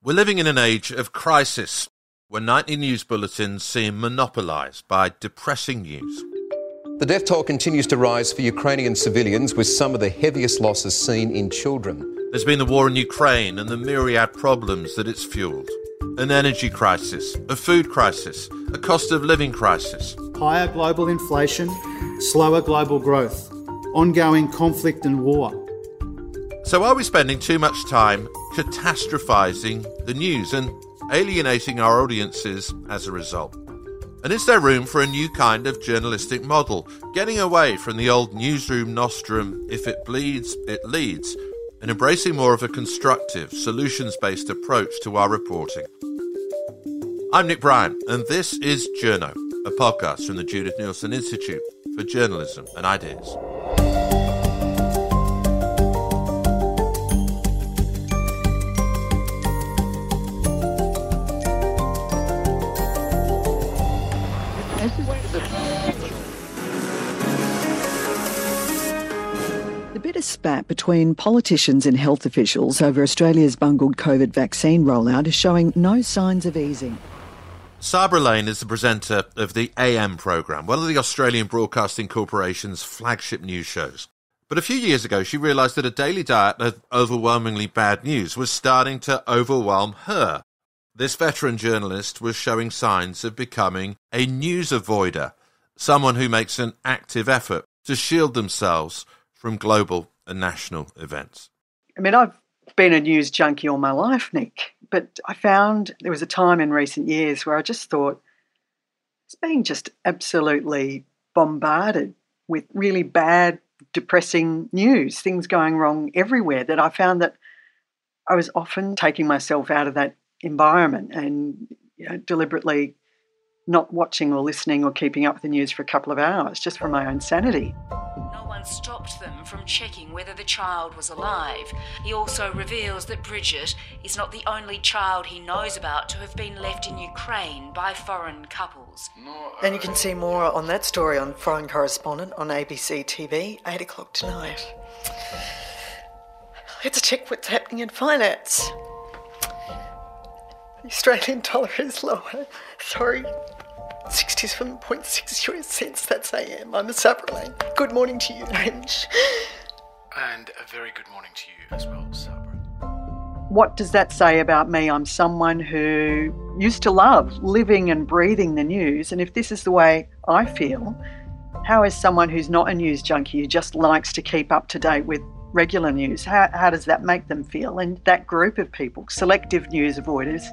We're living in an age of crisis where nightly news bulletins seem monopolised by depressing news. The death toll continues to rise for Ukrainian civilians, with some of the heaviest losses seen in children. There's been the war in Ukraine and the myriad problems that it's fueled an energy crisis, a food crisis, a cost of living crisis, higher global inflation, slower global growth, ongoing conflict and war. So, are we spending too much time catastrophizing the news and alienating our audiences as a result? And is there room for a new kind of journalistic model, getting away from the old newsroom nostrum, if it bleeds, it leads, and embracing more of a constructive, solutions based approach to our reporting? I'm Nick Bryant, and this is Journo, a podcast from the Judith Neilson Institute for Journalism and Ideas. The spat between politicians and health officials over Australia's bungled COVID vaccine rollout is showing no signs of easing. Sabra Lane is the presenter of the AM programme, one of the Australian Broadcasting Corporation's flagship news shows. But a few years ago, she realised that a daily diet of overwhelmingly bad news was starting to overwhelm her. This veteran journalist was showing signs of becoming a news avoider, someone who makes an active effort to shield themselves from global and national events? I mean, I've been a news junkie all my life, Nick, but I found there was a time in recent years where I just thought it's being just absolutely bombarded with really bad, depressing news, things going wrong everywhere, that I found that I was often taking myself out of that environment and you know, deliberately not watching or listening or keeping up with the news for a couple of hours just for my own sanity stopped them from checking whether the child was alive. He also reveals that Bridget is not the only child he knows about to have been left in Ukraine by foreign couples. And you can see more on that story on Foreign Correspondent on ABC TV, 8 o'clock tonight. Let's check what's happening in finance. The Australian dollar is lower. Sorry. 67.6 US cents, that's AM. I'm a Sabra Good morning to you, Hamish. And a very good morning to you as well, Sabra. What does that say about me? I'm someone who used to love living and breathing the news, and if this is the way I feel, how is someone who's not a news junkie who just likes to keep up to date with regular news, how, how does that make them feel? And that group of people, selective news avoiders,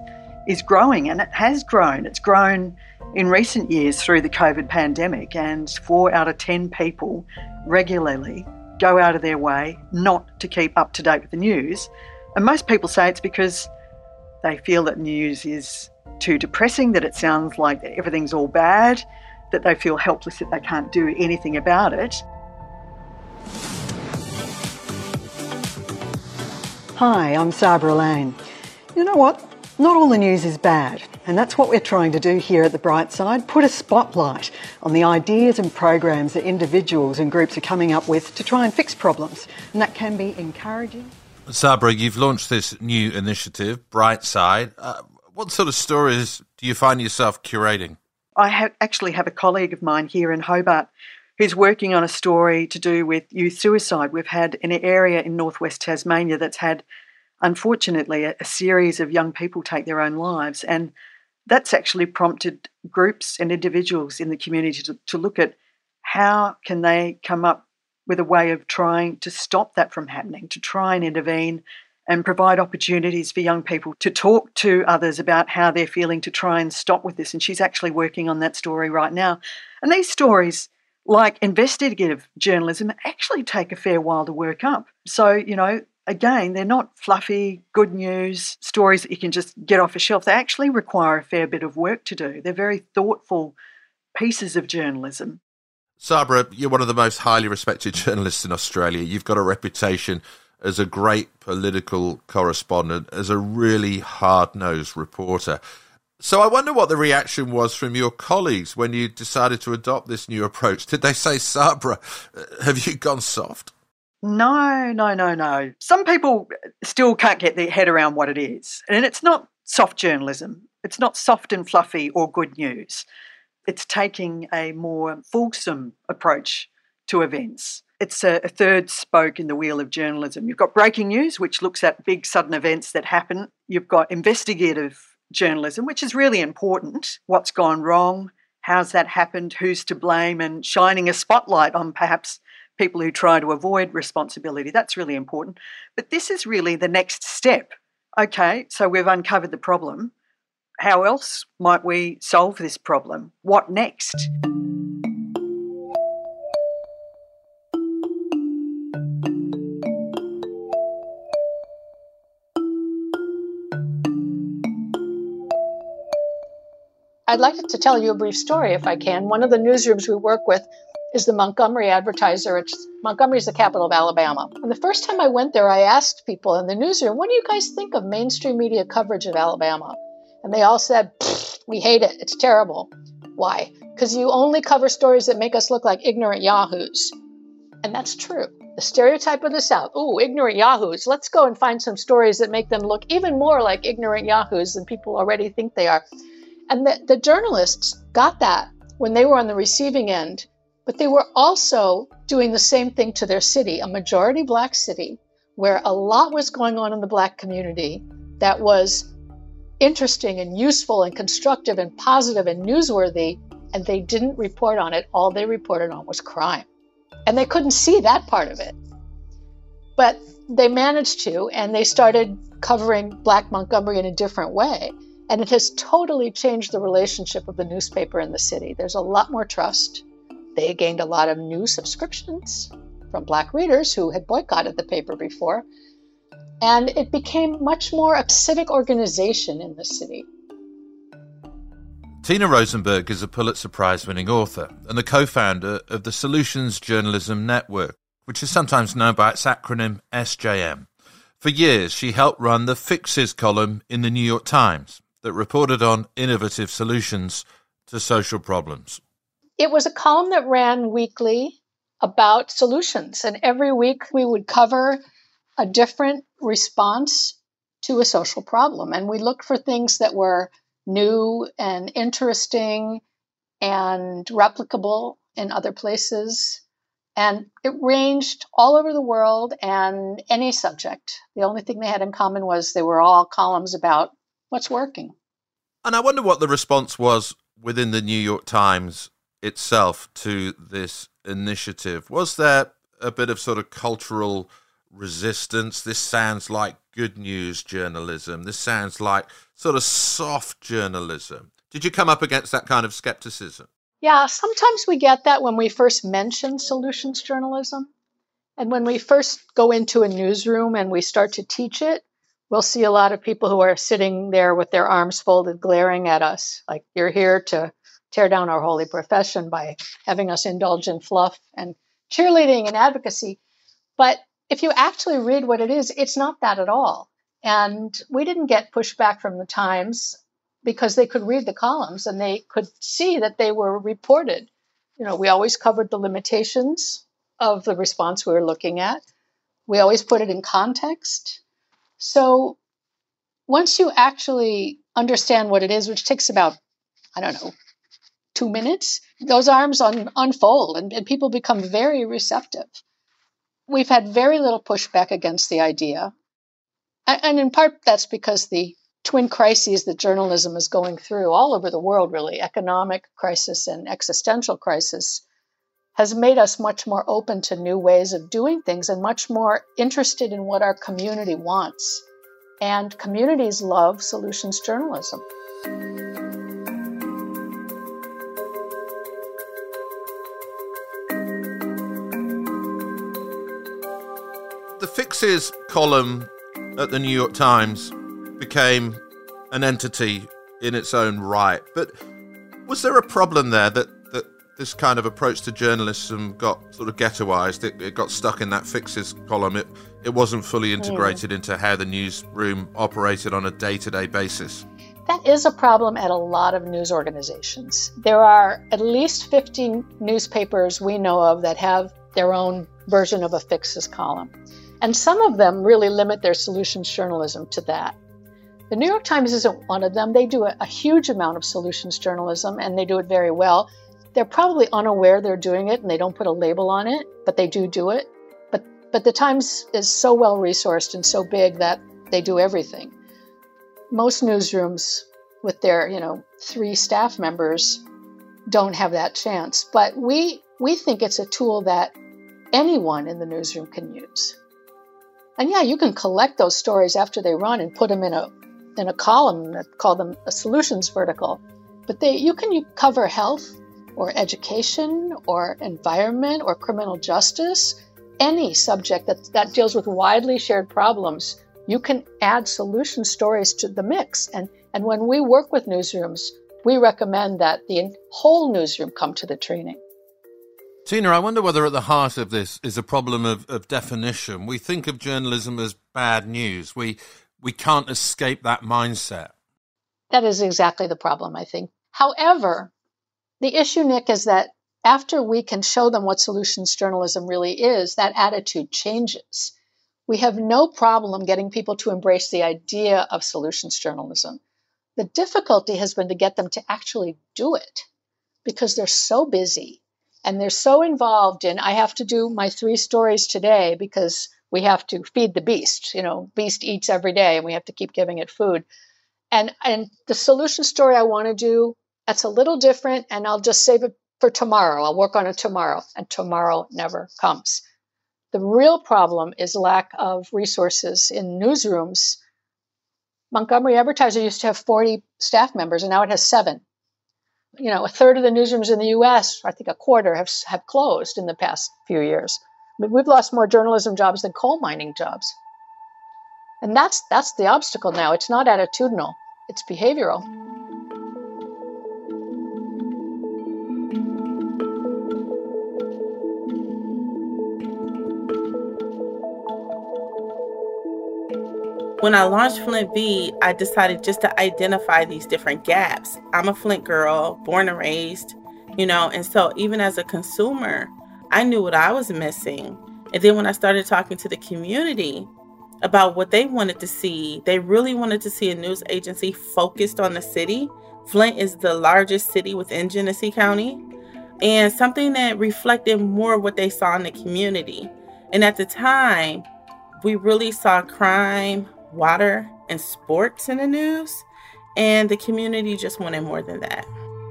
is growing and it has grown. It's grown in recent years through the COVID pandemic, and four out of 10 people regularly go out of their way not to keep up to date with the news. And most people say it's because they feel that news is too depressing, that it sounds like everything's all bad, that they feel helpless that they can't do anything about it. Hi, I'm Sabra Lane. You know what? Not all the news is bad, and that's what we're trying to do here at The Bright Side put a spotlight on the ideas and programs that individuals and groups are coming up with to try and fix problems, and that can be encouraging. Sabra, you've launched this new initiative, Bright Side. Uh, what sort of stories do you find yourself curating? I have, actually have a colleague of mine here in Hobart who's working on a story to do with youth suicide. We've had an area in northwest Tasmania that's had unfortunately, a, a series of young people take their own lives. And that's actually prompted groups and individuals in the community to, to look at how can they come up with a way of trying to stop that from happening, to try and intervene and provide opportunities for young people to talk to others about how they're feeling to try and stop with this. And she's actually working on that story right now. And these stories, like investigative journalism, actually take a fair while to work up. So, you know, again, they're not fluffy, good news stories that you can just get off a shelf. They actually require a fair bit of work to do. They're very thoughtful pieces of journalism. Sabra, you're one of the most highly respected journalists in Australia. You've got a reputation as a great political correspondent, as a really hard nosed reporter. So I wonder what the reaction was from your colleagues when you decided to adopt this new approach. Did they say, Sabra, have you gone soft? No, no, no, no. Some people eh, still can't get their head around what it is. And it's not soft journalism, it's not soft and fluffy or good news. It's taking a more fulsome approach to events. It's a, a, third spoke in the wheel of journalism. You've got breaking news, which looks at big sudden events that happen. You've got investigative journalism, which is really important. What's gone wrong? How's that happened? Who's to blame? And shining a spotlight on perhaps people who try to avoid responsibility. That's really important. But this is really the next step. Okay, so we've uncovered the problem. How else might we solve this problem? What next? I'd like to tell you a brief story if I can. One of the newsrooms we work with is the Montgomery Advertiser. It's, Montgomery is the capital of Alabama. And the first time I went there, I asked people in the newsroom, what do you guys think of mainstream media coverage of Alabama? And they all said, we hate it. It's terrible. Why? Because you only cover stories that make us look like ignorant yahoos. And that's true. The stereotype of the South, oh, ignorant yahoos. Let's go and find some stories that make them look even more like ignorant yahoos than people already think they are. And the, the journalists got that when they were on the receiving end, but they were also doing the same thing to their city, a majority black city, where a lot was going on in the black community that was interesting and useful and constructive and positive and newsworthy, and they didn't report on it. All they reported on was crime. And they couldn't see that part of it. But they managed to, and they started covering Black Montgomery in a different way. And it has totally changed the relationship of the newspaper in the city. There's a lot more trust. They gained a lot of new subscriptions from Black readers who had boycotted the paper before. And it became much more a civic organization in the city. Tina Rosenberg is a Pulitzer Prize winning author and the co founder of the Solutions Journalism Network, which is sometimes known by its acronym SJN. For years, she helped run the Fixes column in the New York Times that reported on innovative solutions to social problems. It was a column that ran weekly about solutions, and every week we would cover a different response to a social problem. And we looked for things that were new and interesting and replicable in other places. And it ranged all over the world and any subject. The only thing they had in common was they were all columns about what's working. And I wonder what the response was within the New York Times itself to this initiative. Was there a bit of sort of cultural resistance? This sounds like good news journalism. This sounds like sort of soft journalism. Did you come up against that kind of skepticism? Yeah, sometimes we get that when we first mention solutions journalism. And when we first go into a newsroom and we start to teach it, we'll see a lot of people who are sitting there with their arms folded, glaring at us, like you're here to tear down our holy profession by having us indulge in fluff and cheerleading and advocacy. But if you actually read what it is, it's not that at all. And we didn't get pushback from the Times because they could read the columns and they could see that they were reported. You know, we always covered the limitations of the response we were looking at. We always put it in context. So once you actually understand what it is, which takes about, I don't know, two minutes, those arms un- unfold and, and people become very receptive. We've had very little pushback against the idea. And in part, that's because the twin crises that journalism is going through all over the world, really economic crisis and existential crisis has made us much more open to new ways of doing things and much more interested in what our community wants. And communities love solutions journalism. Fixes column at the New York Times became an entity in its own right. But was there a problem there that that this kind of approach to journalism got sort of ghettoized. It, it got stuck in that fixes column. It it wasn't fully integrated mm. into how the newsroom operated on a day to day basis. That is a problem at a lot of news organizations. There are at least 15 newspapers we know of that have their own version of a fixes column. And some of them really limit their solutions journalism to that. The New York Times isn't one of them. They do a, a, huge amount of solutions journalism and they do it very well. They're probably unaware they're doing it and they don't put a label on it, but they do do it. But but the Times is so well resourced and so big that they do everything. Most newsrooms with their, you know, three staff members don't have that chance. But we we think it's a tool that anyone in the newsroom can use. And yeah, you can collect those stories after they run and put them in a in a column call them a solutions vertical. But they you can you cover health or education or environment or criminal justice, any subject that, that deals with widely shared problems, you can add solution stories to the mix. And, and when we work with newsrooms, we recommend that the whole newsroom come to the training. Tina, I wonder whether at the heart of this is a problem of, of definition. We think of journalism as bad news. We we can't escape that mindset. That is exactly the problem, I think. However, the issue, Nick, is that after we can show them what solutions journalism really is, that attitude changes. We have no problem getting people to embrace the idea of solutions journalism. The difficulty has been to get them to actually do it because they're so busy and they're so involved in I have to do my three stories today because we have to feed the beast. You know, beast eats every day and we have to keep giving it food. And and the solution story I want to do, that's a little different and I'll just save it for tomorrow. I'll work on it tomorrow and tomorrow never comes. The real problem is lack of resources in newsrooms Montgomery Advertiser used to have 40 staff members, and now it has seven. You know, a third of the newsrooms in the U.S., I think a quarter, have have closed in the past few years. I mean, we've lost more journalism jobs than coal mining jobs, and that's that's the obstacle now. It's not attitudinal; it's behavioral. When I launched Flint Beat, I decided just to identify these different gaps. I'm a Flint girl, born and raised, you know, and so even as a consumer, I knew what I was missing. And then when I started talking to the community about what they wanted to see, they really wanted to see a news agency focused on the city. Flint is the largest city within Genesee County, and something that reflected more what they saw in the community. And at the time, we really saw crime, water, and sports in the news, and the community just wanted more than that.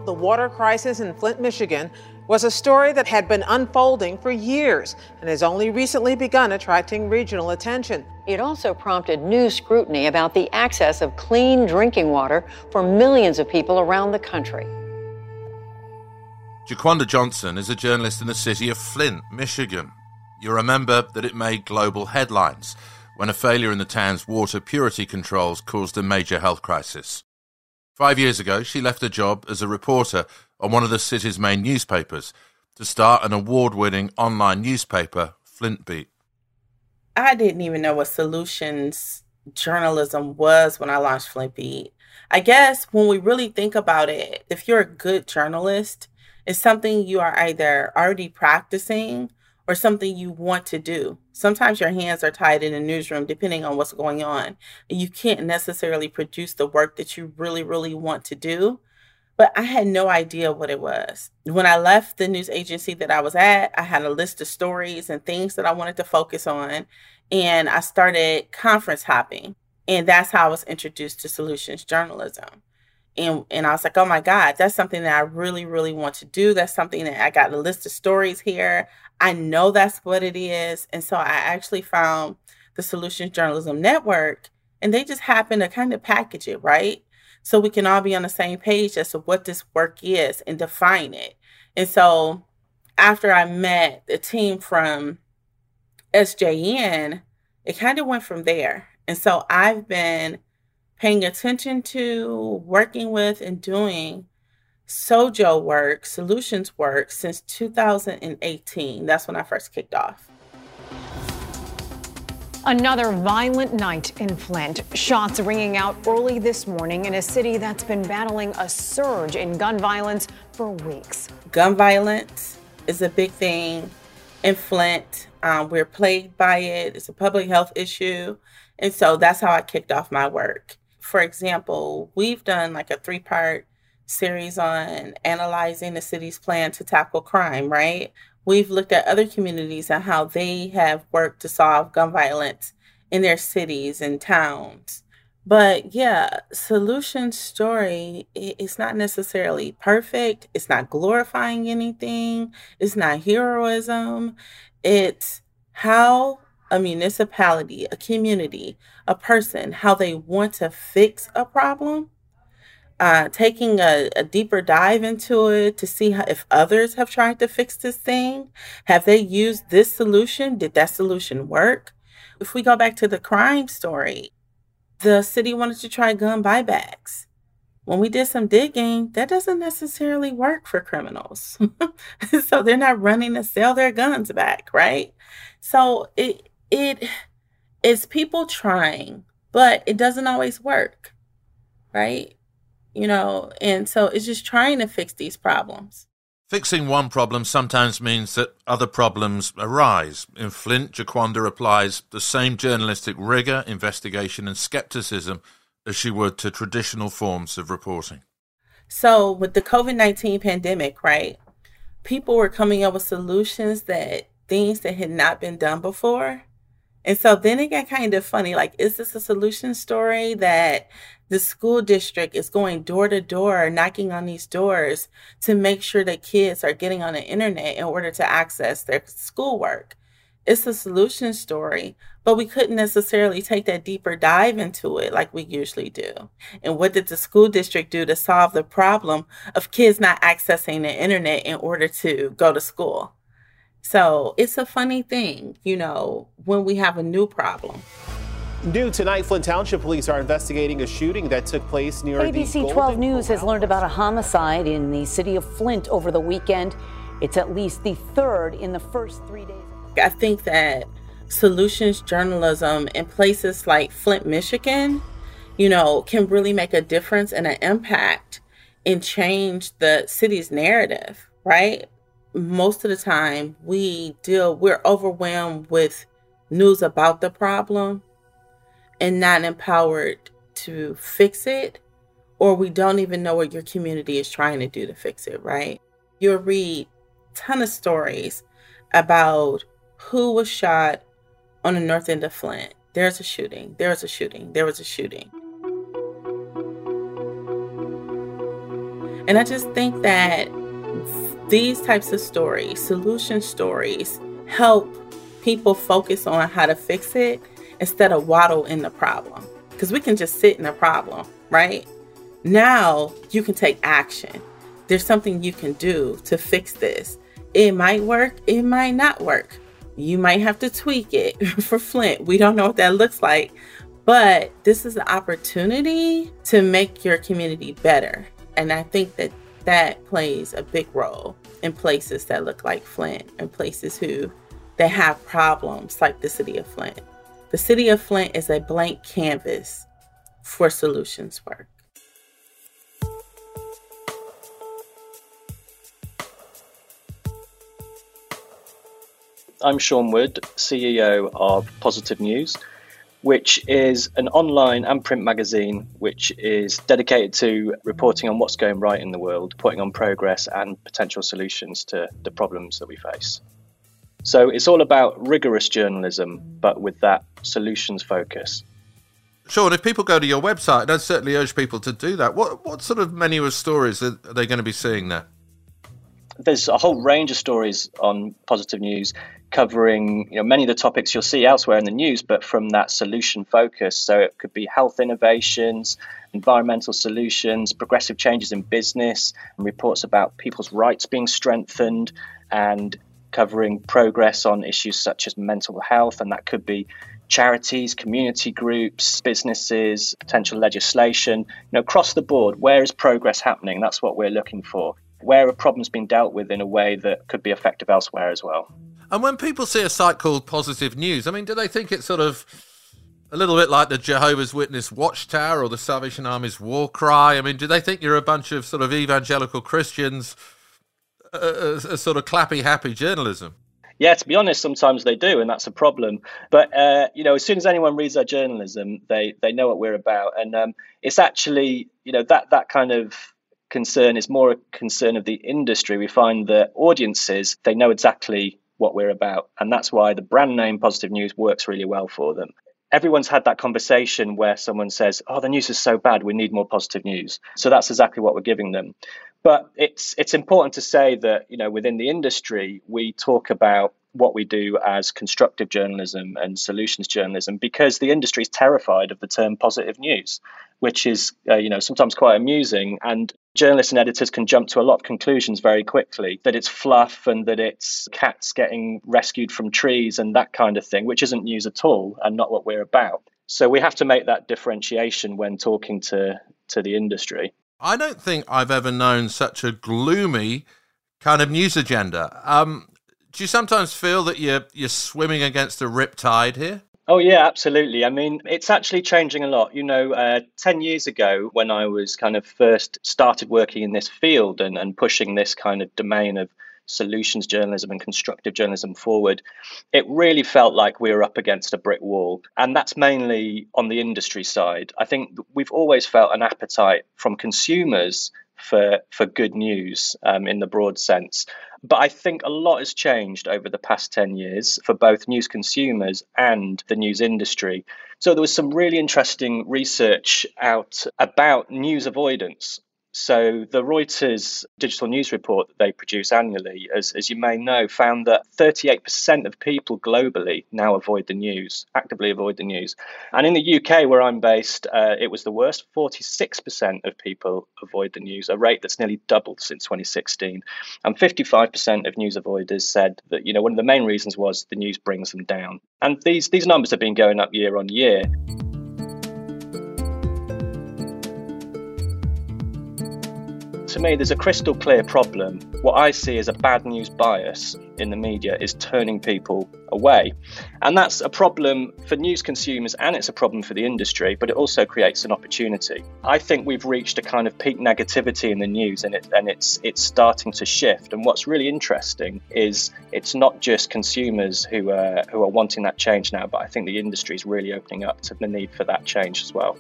The water crisis in Flint, Michigan was a story that had been unfolding for years and has only recently begun attracting regional attention. It also prompted new scrutiny about the access of clean drinking water for millions of people around the country. Jiquanda Johnson is a journalist in the city of Flint, Michigan. You remember that it made global headlines when a failure in the town's water purity controls caused a major health crisis. Five years ago, she left her job as a reporter on one of the city's main newspapers to start an award winning online newspaper, Flint Beat. I didn't even know what solutions journalism was when I launched Flint Beat. I guess when we really think about it, if you're a good journalist, it's something you are either already practicing or something you want to do. Sometimes your hands are tied in a newsroom depending on what's going on. You can't necessarily produce the work that you really, really want to do. But I had no idea what it was. When I left the news agency that I was at, I had a list of stories and things that I wanted to focus on. And I started conference hopping. And that's how I was introduced to solutions journalism and and I was like, oh my God, that's something that I really, really want to do. That's something that I got a list of stories here. I know that's what it is. And so I actually found the Solutions Journalism Network, and they just happen to kind of package it, right? So we can all be on the same page as to what this work is and define it. And so after I met the team from SJN, it kind of went from there. And so I've been paying attention to, working with, and doing Sojo work, solutions work since 2018. That's when I first kicked off. Another violent night in Flint. Shots ringing out early this morning in a city that's been battling a surge in gun violence for weeks. Gun violence is a big thing in Flint. Um, we're plagued by it. It's a public health issue. And so that's how I kicked off my work. For example, we've done like a three part series on analyzing the city's plan to tackle crime, right? We've looked at other communities and how they have worked to solve gun violence in their cities and towns. But yeah, solution story it's not necessarily perfect. It's not glorifying anything. It's not heroism. It's how a municipality, a community, a person, how they want to fix a problem. Uh, taking a, a deeper dive into it to see how, if others have tried to fix this thing. Have they used this solution? Did that solution work? If we go back to the crime story, the city wanted to try gun buybacks. When we did some digging, that doesn't necessarily work for criminals. so they're not running to sell their guns back, right? So it it is people trying, but it doesn't always work, right? You know, and so it's just trying to fix these problems. Fixing one problem sometimes means that other problems arise. In Flint, Jiquanda applies the same journalistic rigour, investigation, and scepticism as she would to traditional forms of reporting. So, with the COVID 19 pandemic, right, people were coming up with solutions that things that had not been done before. And so then it got kind of funny. Like, is this a solution story that the school district is going door to door, knocking on these doors to make sure that kids are getting on the internet in order to access their schoolwork. It's a solution story, but we couldn't necessarily take that deeper dive into it like we usually do. And what did the school district do to solve the problem of kids not accessing the internet in order to go to school? So it's a funny thing, you know, when we have a new problem. New tonight, Flint Township Police are investigating a shooting that took place near ABC 12 News has learned about a homicide in the city of Flint over the weekend. It's at least the third in the first three days. I think that solutions journalism in places like Flint, Michigan, you know, can really make a difference and an impact and change the city's narrative, right? Most of the time, we deal, we're overwhelmed with news about the problem and not empowered to fix it, or we don't even know what your community is trying to do to fix it, right? You'll read ton of stories about who was shot on the north end of Flint. There's a shooting, there's a shooting, there was a shooting. And I just think that these types of stories, solution stories, help people focus on how to fix it instead of waddle in the problem. Because we can just sit in the problem, right? Now you can take action. There's something you can do to fix this. It might work, it might not work. You might have to tweak it for Flint. We don't know what that looks like, but this is an opportunity to make your community better. And I think that that plays a big role in places that look like Flint and places who they have problems like the city of Flint. The City of Flint is a blank canvas for solutions work. I'm Sean Wood, CEO of Positive News, which is an online and print magazine which is dedicated to reporting on what's going right in the world, putting on progress and potential solutions to the problems that we face. So it's all about rigorous journalism, but with that solutions focus. Sean, if people go to your website, I'd certainly urge people to do that. What what sort of menu of stories are they going to be seeing there? There's a whole range of stories on Positive News covering you know many of the topics you'll see elsewhere in the news, but from that solution focus. So it could be health innovations, environmental solutions, progressive changes in business, and reports about people's rights being strengthened, and covering progress on issues such as mental health, and that could be charities, community groups, businesses, potential legislation. You know, across the board, where is progress happening? That's what we're looking for. Where are problems being dealt with in a way that could be effective elsewhere as well? And when people see a site called Positive News, I mean, do they think it's sort of a little bit like the Jehovah's Witness Watchtower or the Salvation Army's War Cry? I mean, do they think you're a bunch of sort of evangelical Christians a, a, sort of clappy, happy journalism. Yeah, to be honest, sometimes they do, and that's a problem. But uh, you know, as soon as anyone reads our journalism, they they know what we're about, and um, it's actually you know that that kind of concern is more a concern of the industry. We find that audiences they know exactly what we're about, and that's why the brand name Positive News works really well for them. Everyone's had that conversation where someone says, "Oh, the news is so bad, we need more positive news." So that's exactly what we're giving them. But it's it's important to say that you know within the industry we talk about what we do as constructive journalism and solutions journalism because the industry is terrified of the term positive news, which is uh, you know sometimes quite amusing and journalists and editors can jump to a lot of conclusions very quickly that it's fluff and that it's cats getting rescued from trees and that kind of thing, which isn't news at all and not what we're about. So we have to make that differentiation when talking to to the industry. I don't think I've ever known such a gloomy kind of news agenda. Um, do you sometimes feel that you're you're swimming against a rip tide here? Oh yeah, absolutely. I mean, it's actually changing a lot. You know, uh, ten years ago, when I was kind of first started working in this field and, and pushing this kind of domain of solutions journalism and constructive journalism forward, it really felt like we were up against a brick wall. And that's mainly on the industry side. I think we've always felt an appetite from consumers for for good news um, in the broad sense. But I think a lot has changed over the past 10 years for both news consumers and the news industry. So there was some really interesting research out about news avoidance so the Reuters digital news report that they produce annually, as, as you may know, found that 38% of people globally now avoid the news, actively avoid the news. And in the UK, where I'm based, uh, it was the worst. 46% of people avoid the news, a rate that's nearly doubled since 2016. And 55% of news avoiders said that, you know, one of the main reasons was the news brings them down. And these, these numbers have been going up year on year. To me, there's a crystal clear problem. What I see as a bad news bias in the media is turning people away. And that's a problem for news consumers and it's a problem for the industry, but it also creates an opportunity. I think we've reached a kind of peak negativity in the news and, it, and it's, it's starting to shift. And what's really interesting is it's not just consumers who are, who are wanting that change now, but I think the industry is really opening up to the need for that change as well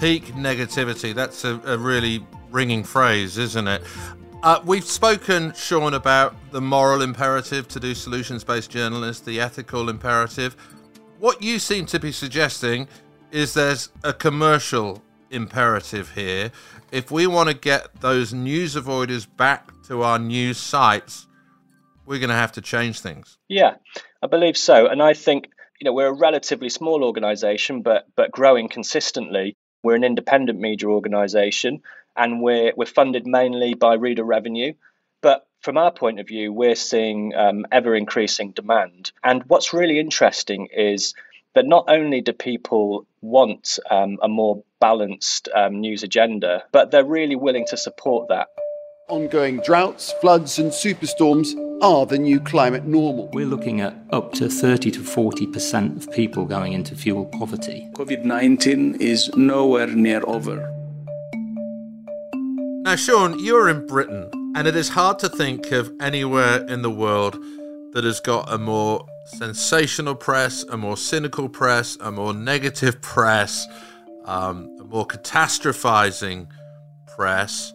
peak negativity. That's a, a really ringing phrase, isn't it? Uh, we've spoken, Sean, about the moral imperative to do solutions based journalism, the ethical imperative. What you seem to be suggesting is there's a commercial imperative here. If we want to get those news avoiders back to our news sites, we're going to have to change things. Yeah, I believe so. And I think you know we're a relatively small organization but but growing consistently we're an independent media organisation and we're, we're funded mainly by reader revenue. But from our point of view, we're seeing um, ever increasing demand. And what's really interesting is that not only do people want um, a more balanced um, news agenda, but they're really willing to support that. Ongoing droughts, floods, and superstorms are the new climate normal. We're looking at up to 30 to 40% of people going into fuel poverty. COVID 19 is nowhere near over. Now, Sean, you're in Britain, and it is hard to think of anywhere in the world that has got a more sensational press, a more cynical press, a more negative press, um, a more catastrophizing press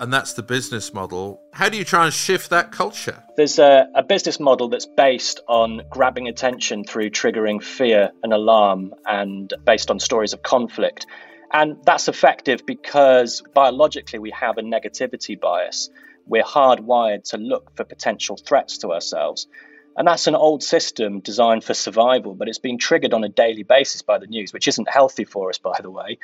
and that's the business model. How do you try and shift that culture? There's a, a, business model that's based on grabbing attention through triggering fear and alarm and based on stories of conflict. And that's effective because biologically we have a negativity bias. We're hardwired to look for potential threats to ourselves. And that's an old system designed for survival, but it's being triggered on a daily basis by the news, which isn't healthy for us, by the way.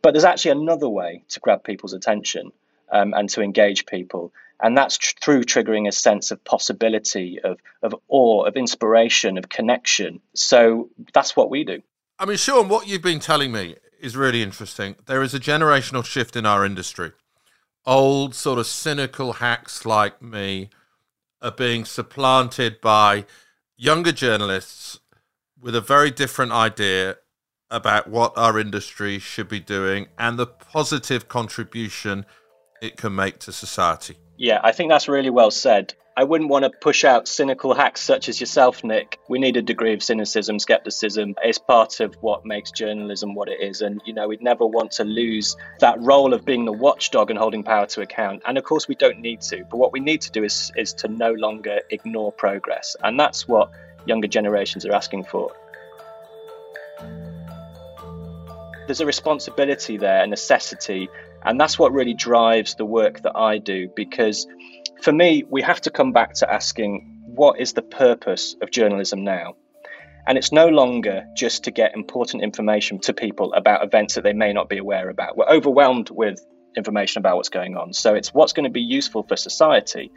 But there's actually another way to grab people's attention um, and to engage people. And that's tr- through triggering a sense of possibility, of, of awe, of inspiration, of connection. So that's what we do. I mean, Sean, what you've been telling me is really interesting. There is a generational shift in our industry. Old, sort of cynical hacks like me are being supplanted by younger journalists with a very different idea about what our industry should be doing and the positive contribution it can make to society. Yeah, I think that's really well said. I wouldn't want to push out cynical hacks such as yourself, Nick. We need a degree of cynicism, skepticism. It's part of what makes journalism what it is. And, you know, we'd never want to lose that role of being the watchdog and holding power to account. And of course, we don't need to. But what we need to do is, is to no longer ignore progress. And that's what younger generations are asking for. There's a responsibility there, a necessity. And that's what really drives the work that I do because for me, we have to come back to asking what is the purpose of journalism now? And it's no longer just to get important information to people about events that they may not be aware about. We're overwhelmed with information about what's going on. So it's what's going to be useful for society.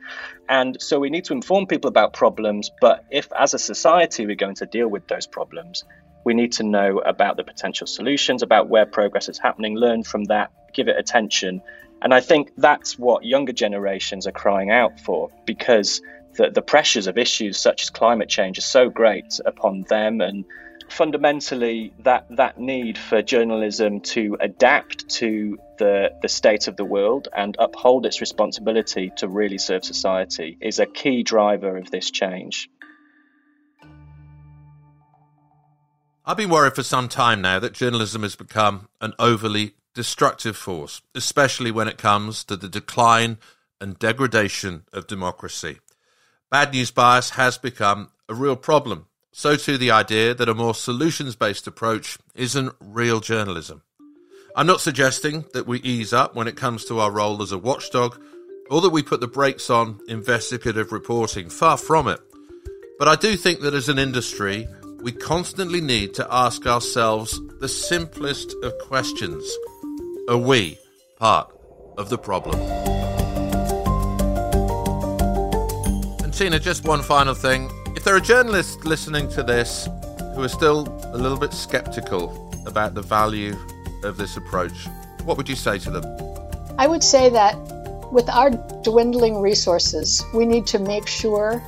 And so we need to inform people about problems. But if, as a society, we're going to deal with those problems, we need to know about the potential solutions, about where progress is happening, learn from that, give it attention, and I think that's what younger generations are crying out for because the, the pressures of issues such as climate change are so great upon them and fundamentally that that need for journalism to adapt to the the state of the world and uphold its responsibility to really serve society is a key driver of this change. I've been worried for some time now that journalism has become an overly destructive force, especially when it comes to the decline and degradation of democracy. Bad news bias has become a real problem. So too the idea that a more solutions based approach isn't real journalism. I'm not suggesting that we ease up when it comes to our role as a watchdog or that we put the brakes on investigative reporting. Far from it. But I do think that as an industry, we constantly need to ask ourselves the simplest of questions are we part of the problem? And Tina, just one final thing. If there are journalists listening to this who are still a little bit skeptical about the value of this approach, what would you say to them? I would say that with our dwindling resources, we need to make sure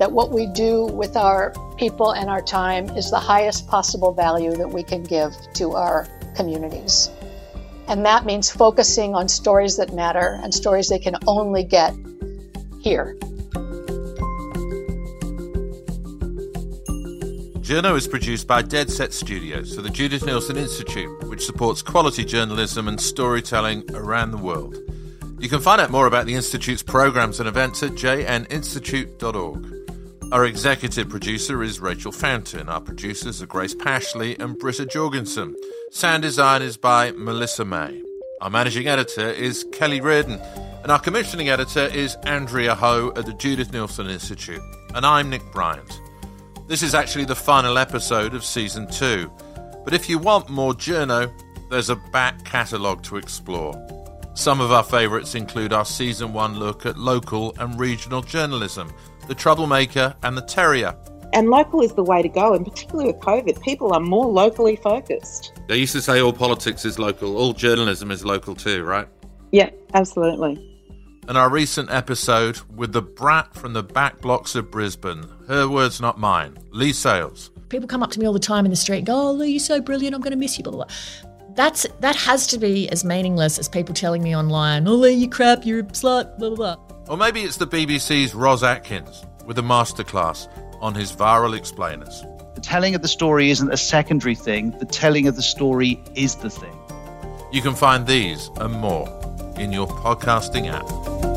that what we do with our people and our time is the highest possible value that we can give to our communities. And that means focusing on stories that matter and stories they can only get here. Journo is produced by Dead Set Studios for the Judith Neilson Institute, which supports quality journalism and storytelling around the world. You can find out more about the Institute's programs and events at jninstitute.org. Our executive producer is Rachel Fountain. Our producers are Grace Pashley and Britta Jorgensen. Sound design is by Melissa May. Our managing editor is Kelly Reardon. And our commissioning editor is Andrea Ho at the Judith Neilson Institute. And I'm Nick Bryant. This is actually the final episode of season two. But if you want more Journo, there's a back catalogue to explore. Some of our favourites include our season one look at local and regional journalism the troublemaker, and the terrier. And local is the way to go, and particularly with COVID, people are more locally focused. They used to say all politics is local, all journalism is local too, right? Yeah, absolutely. And our recent episode with the brat from the back blocks of Brisbane, her words, not mine, Leigh Sales. People come up to me all the time in the street and go, Oh, Leigh, you're so brilliant, I'm going to miss you, blah, blah, blah. That's, that has to be as meaningless as people telling me online, Oh, Leigh, you crap, you're a slut, blah, blah, blah. Or maybe it's the BBC's Ros Atkins with a masterclass on his viral explainers. The telling of the story isn't a secondary thing, the telling of the story is the thing. You can find these and more in your podcasting app.